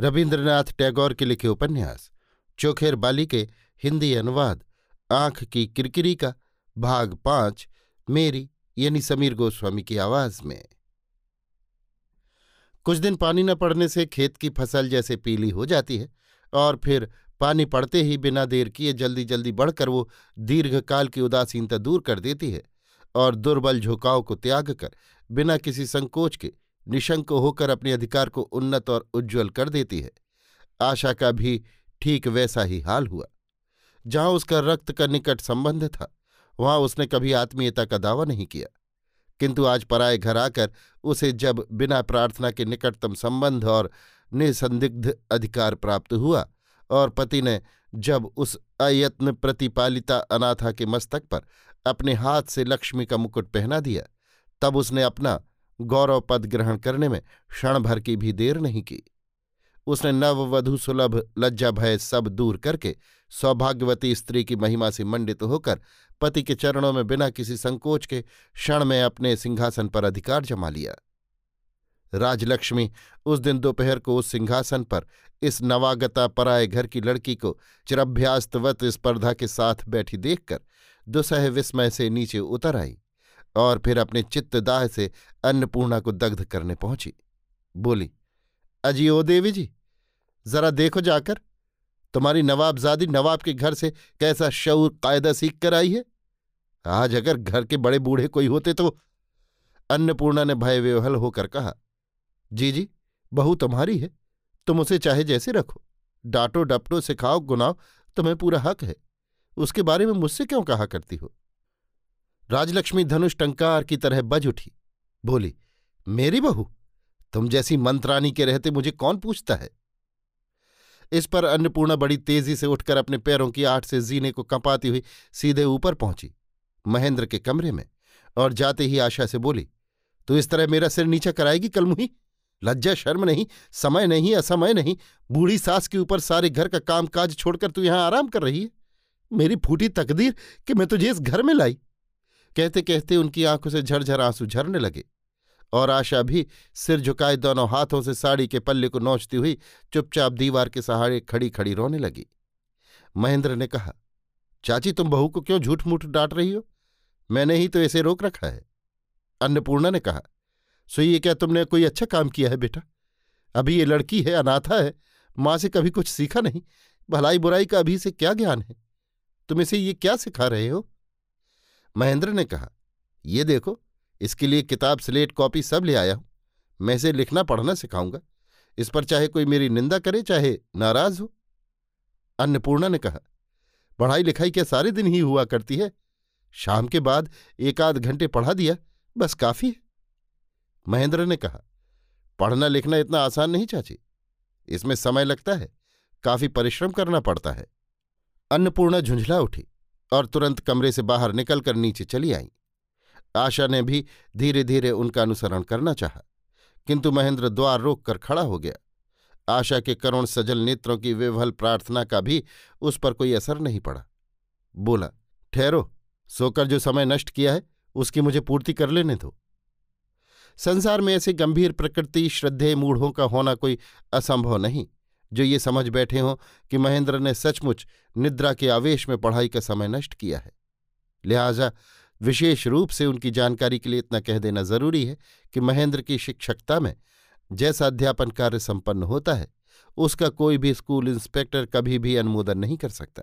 रविन्द्रनाथ टैगोर के लिखे उपन्यास, चोखेर बाली के हिंदी अनुवाद, आँख की किरकिरी का भाग पाँच, मेरी यानी समीर गोस्वामी की आवाज़ में। कुछ दिन पानी न पड़ने से खेत की फ़सल जैसे पीली हो जाती है और फिर पानी पड़ते ही बिना देर किए जल्दी जल्दी बढ़कर वो दीर्घकाल की उदासीनता दूर कर देती है और दुर्बल झुकाव को त्याग कर बिना किसी संकोच के निशंक होकर अपने अधिकार को उन्नत और उज्ज्वल कर देती है। आशा का भी ठीक वैसा ही हाल हुआ। जहाँ उसका रक्त का निकट संबंध था, वहाँ उसने कभी आत्मीयता का दावा नहीं किया। किंतु आज पराए घर आकर उसे जब बिना प्रार्थना के निकटतम संबंध और निसंदिग्ध अधिकार प्राप्त हुआ और पति ने जब उस अयत्न प्रतिपालिता अनाथा के मस्तक पर अपने हाथ से लक्ष्मी का मुकुट पहना दिया, तब उसने अपना गौरव पद ग्रहण करने में क्षण भर की भी देर नहीं की। उसने नववधु सुलभ, लज्जा भय सब दूर करके सौभाग्यवती स्त्री की महिमा से मंडित होकर पति के चरणों में बिना किसी संकोच के क्षण में अपने सिंहासन पर अधिकार जमा लिया। राजलक्ष्मी उस दिन दोपहर को उस सिंहासन पर इस नवागता पराए घर की लड़की को चिरभ्यास्तवत स्पर्धा के साथ बैठी देखकर दुसह विस्मय से नीचे उतर आई। और फिर अपने चित्तदाह से अन्नपूर्णा को दग्ध करने पहुँची। बोली, अजी ओ देवी जी, जरा देखो जाकर, तुम्हारी नवाबजादी नवाब के घर से कैसा शौर कायदा सीख कर आई है? आज अगर घर के बड़े बूढ़े कोई होते तो अन्नपूर्णा ने भय विवहल होकर कहा, जी जी, बहू तुम्हारी है, तुम उसे चाहे जैसे रखो। डांटो डपटो, सिखाओ, गुनाओ, तुम्हें पूरा हक है। उसके बारे में मुझसे क्यों कहा करती हो? राजलक्ष्मी धनुष टंकार की तरह बज उठी। बोली, मेरी बहू, तुम जैसी मंत्रानी के रहते मुझे कौन पूछता है? इस पर अन्नपूर्णा बड़ी तेज़ी से उठकर अपने पैरों की आठ से जीने को कंपाती हुई सीधे ऊपर पहुँची, महेंद्र के कमरे में, और जाते ही आशा से बोली, तू इस तरह मेरा सिर नीचा कराएगी कल मुही लज्जा, शर्म नहीं, समय नहीं, असमय नहीं, बूढ़ी सास के ऊपर सारे घर का काम काज छोड़कर तू यहाँ आराम कर रही है? मेरी फूटी तकदीर कि मैं तुझे इस घर में लाई कहते कहते उनकी आँखों से झरझर आँसू झरने लगे और आशा भी सिर झुकाए दोनों हाथों से साड़ी के पल्ले को नोचती हुई चुपचाप दीवार के सहारे खड़ी खड़ी रोने लगी। महेंद्र ने कहा, चाची, तुम बहू को क्यों झूठ मूठ डांट रही हो? मैंने ही तो इसे रोक रखा है। अन्नपूर्णा ने कहा, सो ये क्या तुमने कोई अच्छा काम किया है बेटा? अभी ये लड़की है, अनाथा है, माँ से कभी कुछ सीखा नहीं भलाई बुराई का अभी से क्या ज्ञान है? तुम इसे ये क्या सिखा रहे हो? महेंद्र ने कहा, ये देखो, इसके लिए किताब स्लेट कॉपी सब ले आया हूँ। मैं इसे लिखना, पढ़ना सिखाऊँगा। इस पर चाहे कोई मेरी निंदा करे, चाहे नाराज़ हो। अन्नपूर्णा ने कहा, पढ़ाई लिखाई क्या सारे दिन ही हुआ करती है? शाम के बाद एक आध घंटे पढ़ा दिया, बस काफ़ी है। महेंद्र ने कहा, पढ़ना लिखना इतना आसान नहीं चाची। इसमें समय लगता है, काफ़ी परिश्रम करना पड़ता है। अन्नपूर्णा झुंझला उठी। और तुरंत कमरे से बाहर निकलकर नीचे चली आई। आशा ने भी धीरे धीरे उनका अनुसरण करना चाहा, किंतु महेंद्र द्वार रोक कर खड़ा हो गया। आशा के करुण सजल नेत्रों की विवल प्रार्थना का भी उस पर कोई असर नहीं पड़ा। बोला, ठहरो, सोकर जो समय नष्ट किया है, उसकी मुझे पूर्ति कर लेने दो। संसार में ऐसे गंभीर प्रकृति, श्रद्धेय मूढ़ों का होना कोई असंभव नहीं। जो ये समझ बैठे हों कि महेंद्र ने सचमुच निद्रा के आवेश में पढ़ाई का समय नष्ट किया है। लिहाजा विशेष रूप से उनकी जानकारी के लिए इतना कह देना ज़रूरी है कि महेंद्र की शिक्षकता में जैसा अध्यापन कार्य संपन्न होता है, उसका कोई भी स्कूल इंस्पेक्टर कभी भी अनुमोदन नहीं कर सकता।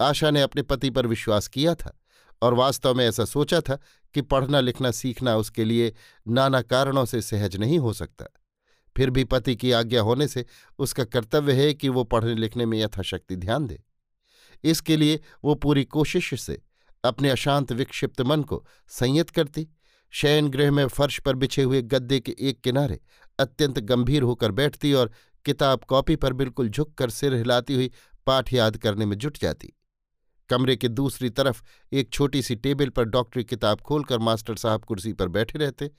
आशा ने अपने पति पर विश्वास किया था और वास्तव में ऐसा सोचा था कि पढ़ना लिखना सीखना उसके लिए नाना कारणों से सहज नहीं हो सकता। फिर भी पति की आज्ञा होने से उसका कर्तव्य है कि वो पढ़ने लिखने में यथाशक्ति ध्यान दे। इसके लिए वो पूरी कोशिश से अपने अशांत विक्षिप्त मन को संयत करती। शयन गृह में फर्श पर बिछे हुए गद्दे के एक किनारे अत्यंत गंभीर होकर बैठती और किताब कॉपी पर बिल्कुल झुककर सिर हिलाती हुई पाठ याद करने में जुट जाती। कमरे के दूसरी तरफ़ एक छोटी सी टेबल पर डॉक्टरी किताब खोलकर मास्टर साहब कुर्सी पर बैठे रहते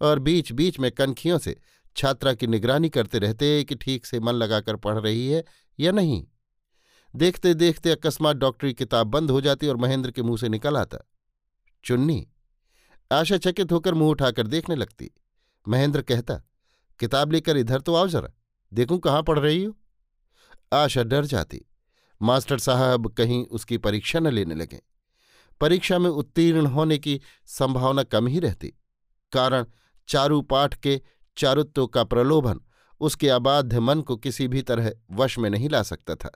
और बीच बीच में कनखियों से छात्रा की निगरानी करते रहते कि ठीक से मन लगाकर पढ़ रही है या नहीं। देखते देखते अकस्मात डॉक्टरी किताब बंद हो जाती और महेंद्र के मुँह से निकल आता। चुन्नी। आशा चकित होकर मुँह उठाकर देखने लगती। महेंद्र कहता, किताब लेकर इधर तो आओ जरा। देखूँ कहाँ पढ़ रही हो? आशा डर जाती। मास्टर साहब कहीं उसकी परीक्षा न लेने लगे। परीक्षा में उत्तीर्ण होने की संभावना कम ही रहती। कारण चारू पाठ के चारुत्व का प्रलोभन उसके अबाध्य मन को किसी भी तरह वश में नहीं ला सकता था।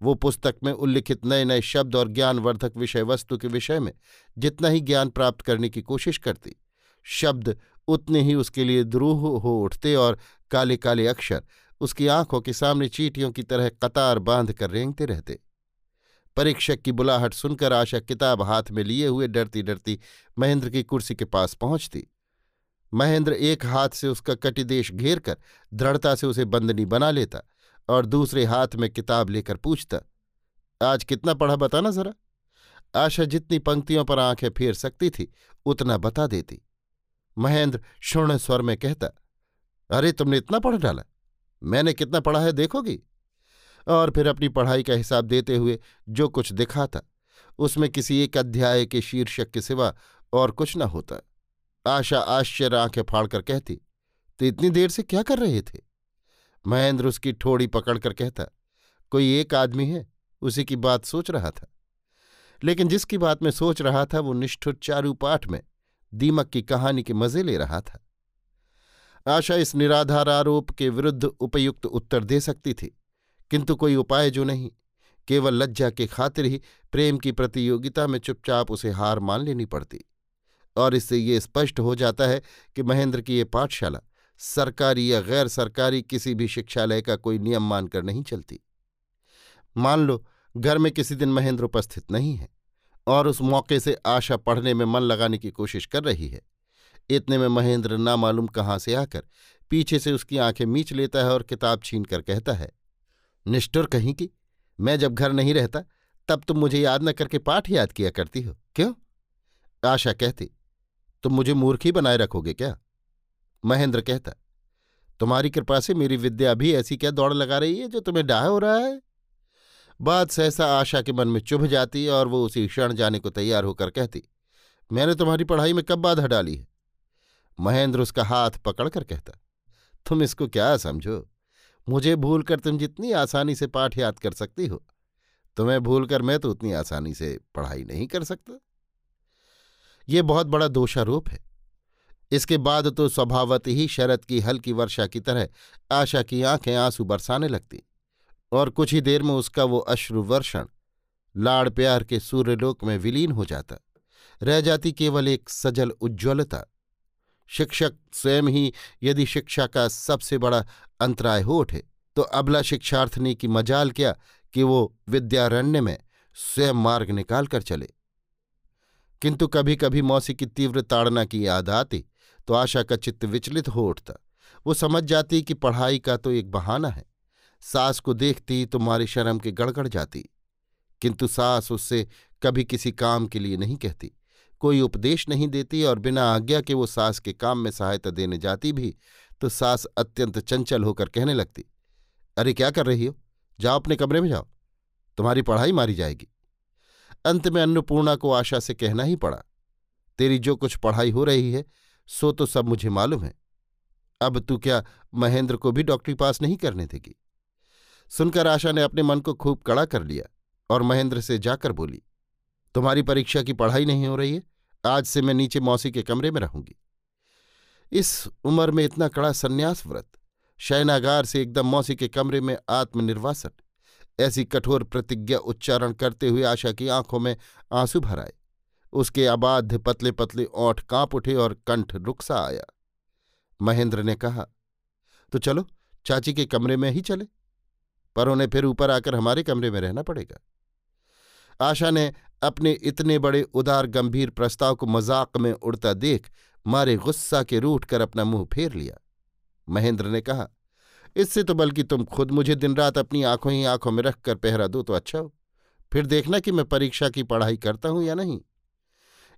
वो पुस्तक में उल्लिखित नए नए शब्द और ज्ञानवर्धक विषय वस्तु के विषय में जितना ही ज्ञान प्राप्त करने की कोशिश करती, शब्द उतने ही उसके लिए द्रूह हो उठते और काले काले अक्षर उसकी आँखों के सामने चीटियों की तरह कतार बाँध कर रेंगते रहते। परीक्षक की बुलाहट सुनकर आशा किताब हाथ में लिए हुए डरती डरती महेंद्र की कुर्सी के पास पहुँचती। महेंद्र एक हाथ से उसका कटिदेश घेर कर दृढ़ता से उसे बंदनी बना लेता और दूसरे हाथ में किताब लेकर पूछता, आज कितना पढ़ा बताना जरा? आशा जितनी पंक्तियों पर आँखें फेर सकती थी, उतना बता देती। महेंद्र शूर्ण स्वर में कहता, अरे, तुमने इतना पढ़ डाला? मैंने कितना पढ़ा है देखोगी? और फिर अपनी पढ़ाई का हिसाब देते हुए जो कुछ दिखा था उसमें किसी एक अध्याय के शीर्षक के सिवा और कुछ न होता। आशा आश्चर्य आँखें फाड़कर कहती तो इतनी देर से क्या कर रहे थे? महेंद्र उसकी ठोड़ी पकड़कर कहता, कोई एक आदमी है, उसी की बात सोच रहा था। लेकिन जिसकी बात मैं सोच रहा था, वो निष्ठुर चारू पाठ में दीमक की कहानी के मज़े ले रहा था। आशा इस निराधार आरोप के विरुद्ध उपयुक्त उत्तर दे सकती थी, किंतु कोई उपाय जो नहीं, केवल लज्जा के खातिर ही प्रेम की प्रतियोगिता में चुपचाप उसे हार मान लेनी पड़ती। और इससे ये स्पष्ट हो जाता है कि महेंद्र की ये पाठशाला सरकारी या गैर सरकारी किसी भी शिक्षालय का कोई नियम मानकर नहीं चलती। मान लो, घर में किसी दिन महेंद्र उपस्थित नहीं है और उस मौके से आशा पढ़ने में मन लगाने की कोशिश कर रही है। इतने में महेंद्र ना मालूम कहाँ से आकर पीछे से उसकी आँखें मीच लेता है और किताब छीन कर कहता है, निष्ठुर कहीं की? मैं जब घर नहीं रहता, तब तुम मुझे याद न करके पाठ याद किया करती हो, क्यों? आशा कहती तुम मुझे मूर्खी बनाए रखोगे क्या? महेंद्र कहता, तुम्हारी कृपा से मेरी विद्या भी ऐसी क्या दौड़ लगा रही है जो तुम्हें डाह हो रहा है? बात सहसा आशा के मन में चुभ जाती और वो उसी क्षण जाने को तैयार होकर कहती, मैंने तुम्हारी पढ़ाई में कब बाधा डाली है? महेंद्र उसका हाथ पकड़कर कहता, तुम इसको क्या समझो? मुझे भूलकर तुम जितनी आसानी से पाठ याद कर सकती हो। तुम्हें भूलकर मैं तो उतनी आसानी से पढ़ाई नहीं कर सकता। ये बहुत बड़ा दोषारोप है। इसके बाद तो स्वभावत ही शरद की हल्की वर्षा की तरह आशा की आँखें आँसू बरसाने लगती और कुछ ही देर में उसका वो अश्रुवर्षण लाड़ प्यार के सूर्यलोक में विलीन हो जाता। रह जाती केवल एक सजल उज्ज्वलता। शिक्षक स्वयं ही यदि शिक्षा का सबसे बड़ा अंतराय हो उठे तो अबला शिक्षार्थनी की मजाल क्या कि वो विद्यारण्य में स्वयं मार्ग निकाल कर चले। किंतु कभी कभी मौसी की तीव्र ताड़ना की याद आती तो आशा का चित्त विचलित हो उठता। वो समझ जाती कि पढ़ाई का तो एक बहाना है। सास को देखती तो मारी शर्म के गड़गड़ जाती। किंतु सास उससे कभी किसी काम के लिए नहीं कहती। कोई उपदेश नहीं देती और बिना आज्ञा के वो सास के काम में सहायता देने जाती भी तो सास अत्यंत चंचल होकर कहने लगती, अरे, क्या कर रही हो? जाओ अपने कमरे में जाओ। तुम्हारी पढ़ाई मारी जाएगी। अंत में अन्नपूर्णा को आशा से कहना ही पड़ा, तेरी जो कुछ पढ़ाई हो रही है, सो तो सब मुझे मालूम है। अब तू क्या महेंद्र को भी डॉक्टरी पास नहीं करने देगी? सुनकर आशा ने अपने मन को खूब कड़ा कर लिया और महेंद्र से जाकर बोली, तुम्हारी परीक्षा की पढ़ाई नहीं हो रही है, आज से मैं नीचे मौसी के कमरे में रहूँगी। इस उम्र में इतना कड़ा संन्यास व्रत शयनागार से एकदम मौसी के कमरे में आत्मनिर्वासन ऐसी कठोर प्रतिज्ञा उच्चारण करते हुए आशा की आँखों में आँसू भर आए। उसके अबाध्य पतले पतले ओठ काँप उठे और कंठ रुकसा आया। महेंद्र ने कहा तो चलो, चाची के कमरे में ही चले। पर उन्हें फिर ऊपर आकर हमारे कमरे में रहना पड़ेगा। आशा ने अपने इतने बड़े उदार गंभीर प्रस्ताव को मज़ाक में उड़ता देख मारे गुस्सा के रूठ कर अपना मुँह फेर लिया। महेंद्र ने कहा इससे तो बल्कि तुम खुद मुझे दिन रात अपनी आँखों ही आँखों में रखकर पहरा दो तो अच्छा हो। फिर देखना कि मैं परीक्षा की पढ़ाई करता हूँ या नहीं।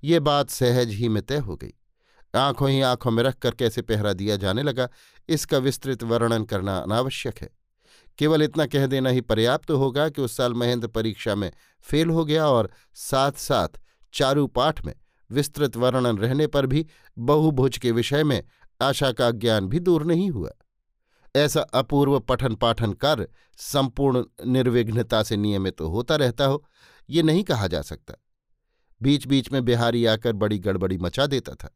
ये बात सहज ही में तय हो गई। आँखों ही आँखों में रखकर कैसे पहरा दिया जाने लगा, इसका विस्तृत वर्णन करना अनावश्यक है। केवल इतना कह देना ही पर्याप्त तो होगा कि उस साल महेंद्र परीक्षा में फेल हो गया और साथ साथ चारू पाठ में विस्तृत वर्णन रहने पर भी बहुभुज के विषय में आशा का ज्ञान भी दूर नहीं हुआ। ऐसा अपूर्व पठन पाठन कर संपूर्ण निर्विघ्नता से नियमित तो होता रहता हो, ये नहीं कहा जा सकता। बीच बीच में बिहारी आकर बड़ी गड़बड़ी मचा देता था।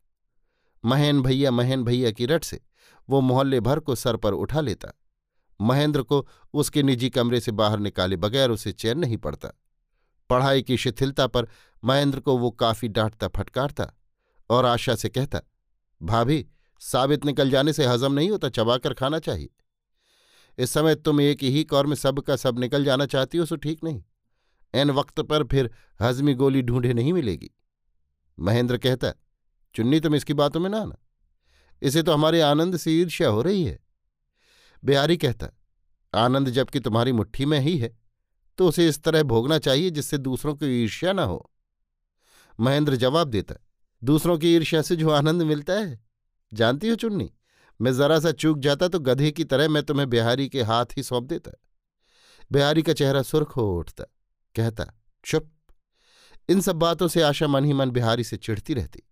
महेन भैया महेन भैया की रट से वो मोहल्ले भर को सर पर उठा लेता। महेंद्र को उसके निजी कमरे से बाहर निकाले बगैर उसे चैन नहीं पड़ता। पढ़ाई की शिथिलता पर महेंद्र को वो काफ़ी डांटता फटकारता और आशा से कहता, भाभी साबित निकल जाने से हजम नहीं होता, चबाकर खाना चाहिए। इस समय तुम एक ही कौर में सब का सब निकल जाना चाहती हो, सो ठीक नहीं। एन वक्त पर फिर हजमी गोली ढूंढे नहीं मिलेगी। महेंद्र कहता, चुन्नी तुम इसकी बातों में ना आना। इसे तो हमारे आनंद से ईर्ष्या हो रही है। बिहारी कहता, आनंद जबकि तुम्हारी मुट्ठी में ही है तो उसे इस तरह भोगना चाहिए जिससे दूसरों की ईर्ष्या ना हो। महेंद्र जवाब देता, दूसरों की ईर्ष्या से जो आनंद मिलता है जानती हो चुन्नी? मैं जरा सा चूक जाता तो गधे की तरह मैं तुम्हें बिहारी के हाथ ही सौंप देता। बिहारी का चेहरा सुर्ख हो उठता, कहता, चुप। इन सब बातों से आशा मन ही मन बिहारी से चिढ़ती रहती।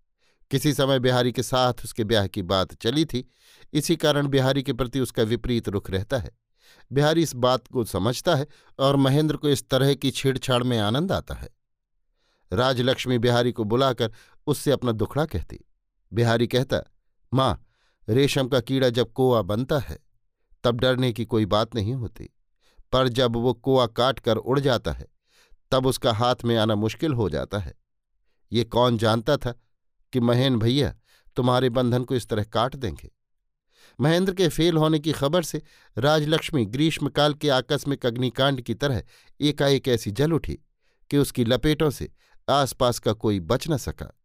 किसी समय बिहारी के साथ उसके ब्याह की बात चली थी, इसी कारण बिहारी के प्रति उसका विपरीत रुख रहता है। बिहारी इस बात को समझता है और महेंद्र को इस तरह की छेड़छाड़ में आनंद आता है। राजलक्ष्मी बिहारी को बुलाकर उससे अपना दुखड़ा कहती। बिहारी कहता माँ, रेशम का कीड़ा जब कोआ बनता है, तब डरने की कोई बात नहीं होती। पर जब वो कोआ काट कर उड़ जाता है, तब उसका हाथ में आना मुश्किल हो जाता है। ये कौन जानता था कि महेन भैया तुम्हारे बंधन को इस तरह काट देंगे? महेंद्र के फेल होने की खबर से राजलक्ष्मी ग्रीष्मकाल के आकस्मिक अग्निकांड की तरह एकाएक ऐसी जल उठी कि उसकी लपेटों से आसपास का कोई बच न सका।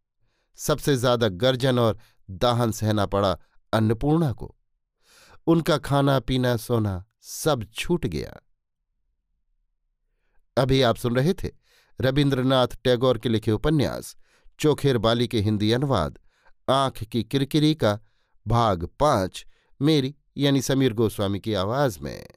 सबसे ज़्यादा गर्जन और दाहन सहना पड़ा अन्नपूर्णा को। उनका खाना, पीना, सोना सब छूट गया। अभी आप सुन रहे थे रविन्द्रनाथ टैगोर के लिखे उपन्यास, चोखेर बाली के हिंदी अनुवाद, आँख की किरकिरी का भाग पाँच, मेरी यानी समीर गोस्वामी की आवाज़ में।